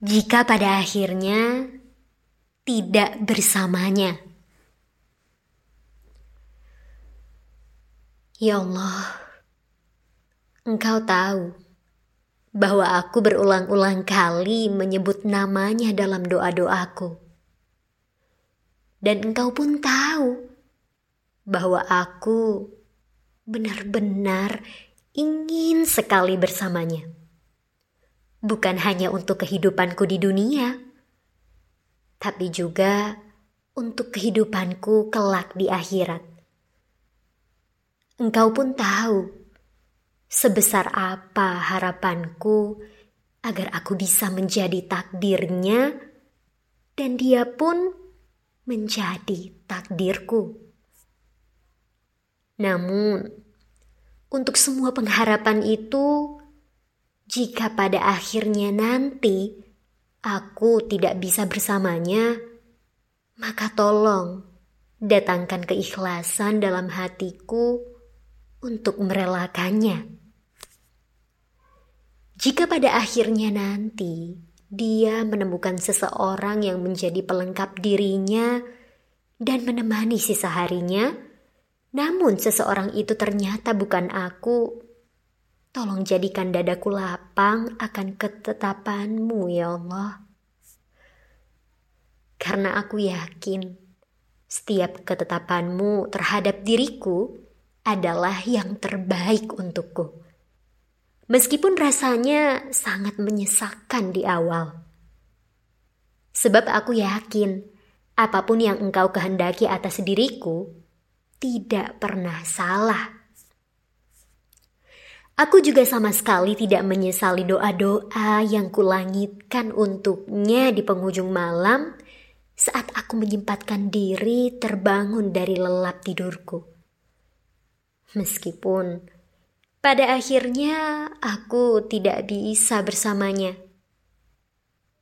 jika pada akhirnya tidak bersamanya. Ya Allah, Engkau tahu bahwa aku berulang-ulang kali menyebut namanya dalam doa-doaku. Dan engkau pun tahu bahwa aku benar-benar ingin sekali bersamanya bukan hanya untuk kehidupanku di dunia, tapi juga untuk kehidupanku kelak di akhirat. Engkau pun tahu sebesar apa harapanku agar aku bisa menjadi takdirnya dan dia pun menjadi takdirku. Namun, untuk semua pengharapan itu, jika pada akhirnya nanti aku tidak bisa bersamanya, maka tolong datangkan keikhlasan dalam hatiku untuk merelakannya. Jika pada akhirnya nanti dia menemukan seseorang yang menjadi pelengkap dirinya dan menemani sisa harinya, namun seseorang itu ternyata bukan aku, Tolong jadikan dadaku lapang akan ketetapanmu ya Allah. Karena aku yakin setiap ketetapanmu terhadap diriku adalah yang terbaik untukku. Meskipun rasanya sangat menyesakkan di awal. Sebab aku yakin apa pun yang engkau kehendaki atas diriku tidak pernah salah Aku juga sama sekali tidak menyesali doa-doa yang kulangitkan untuknya di penghujung malam saat aku menyempatkan diri terbangun dari lelap tidurku. Meskipun pada akhirnya aku tidak bisa bersamanya.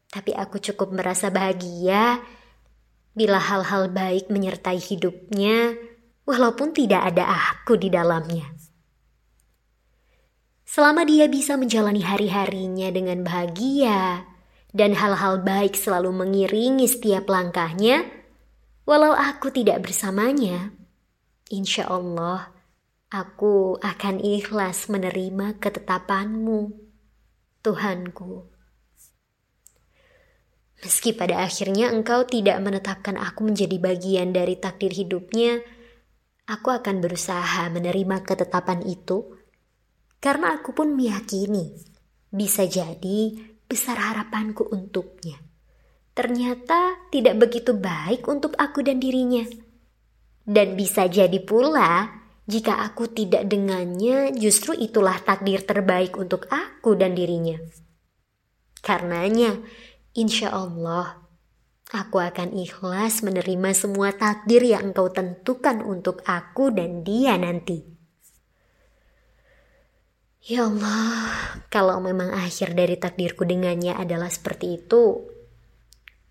Tapi aku cukup merasa bahagia bila hal-hal baik menyertai hidupnya walaupun tidak ada aku di dalamnya. Selama dia bisa menjalani hari-harinya dengan bahagia dan hal-hal baik selalu mengiringi setiap langkahnya, walau aku tidak bersamanya, insya Allah aku akan ikhlas menerima ketetapanmu, Tuhanku. Meski pada akhirnya engkau tidak menetapkan aku menjadi bagian dari takdir hidupnya, aku akan berusaha menerima ketetapan itu karena aku pun meyakini bisa jadi besar harapanku untuknya. Ternyata tidak begitu baik untuk aku dan dirinya. Dan bisa jadi pula jika aku tidak dengannya justru itulah takdir terbaik untuk aku dan dirinya. Karenanya, insya Allah, aku akan ikhlas menerima semua takdir yang engkau tentukan untuk aku dan dia nanti. Ya Allah, kalau memang akhir dari takdirku dengannya adalah seperti itu,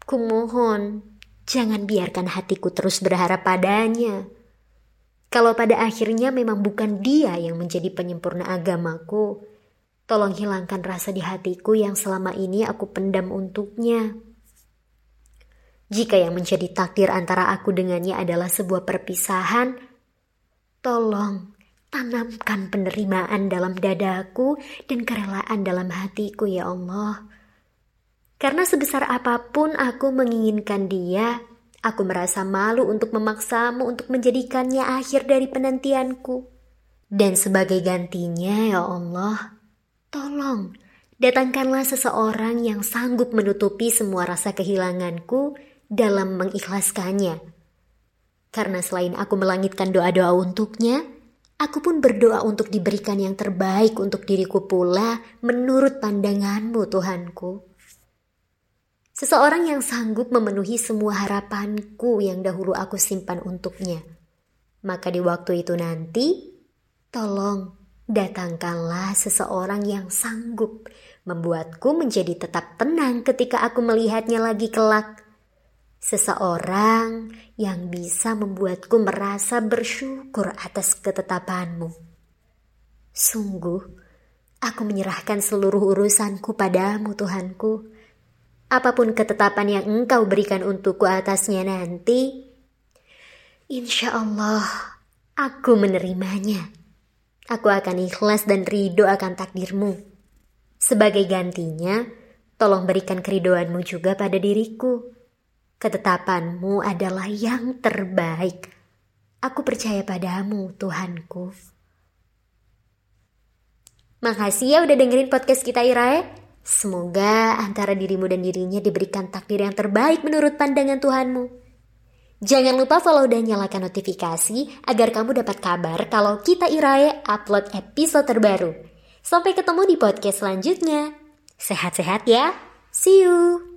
kumohon jangan biarkan hatiku terus berharap padanya. Kalau pada akhirnya memang bukan dia yang menjadi penyempurna agamaku, tolong hilangkan rasa di hatiku yang selama ini aku pendam untuknya. Jika yang menjadi takdir antara aku dengannya adalah sebuah perpisahan, tolong Tanamkan penerimaan dalam dadaku dan kerelaan dalam hatiku ya Allah. Karena sebesar apa pun aku menginginkan dia, aku merasa malu untuk memaksamu untuk menjadikannya akhir dari penantianku. Dan sebagai gantinya ya Allah, tolong datangkanlah seseorang yang sanggup menutupi semua rasa kehilanganku dalam mengikhlaskannya. Karena selain aku melangitkan doa-doa untuknya, Aku pun berdoa untuk diberikan yang terbaik untuk diriku pula menurut pandanganmu Tuhanku. Seseorang yang sanggup memenuhi semua harapanku yang dahulu aku simpan untuknya. Maka di waktu itu nanti, tolong datangkanlah seseorang yang sanggup membuatku menjadi tetap tenang ketika aku melihatnya lagi kelak Seseorang yang bisa membuatku merasa bersyukur atas ketetapanmu. Sungguh, aku menyerahkan seluruh urusanku padamu Tuhanku. apa pun ketetapan yang engkau berikan untukku atasnya nanti, insya Allah aku menerimanya. Aku akan ikhlas dan ridho akan takdirmu. Sebagai gantinya, tolong berikan keridoanmu juga pada diriku. Ketetapanmu adalah yang terbaik. Aku percaya padamu, Tuhanku. Makasih ya udah dengerin podcast kita Irae. Semoga antara dirimu dan dirinya diberikan takdir yang terbaik menurut pandangan Tuhanmu. Jangan lupa follow dan nyalakan notifikasi agar kamu dapat kabar kalau kita Irae upload episode terbaru. Sampai ketemu di podcast selanjutnya. Sehat-sehat ya. See you.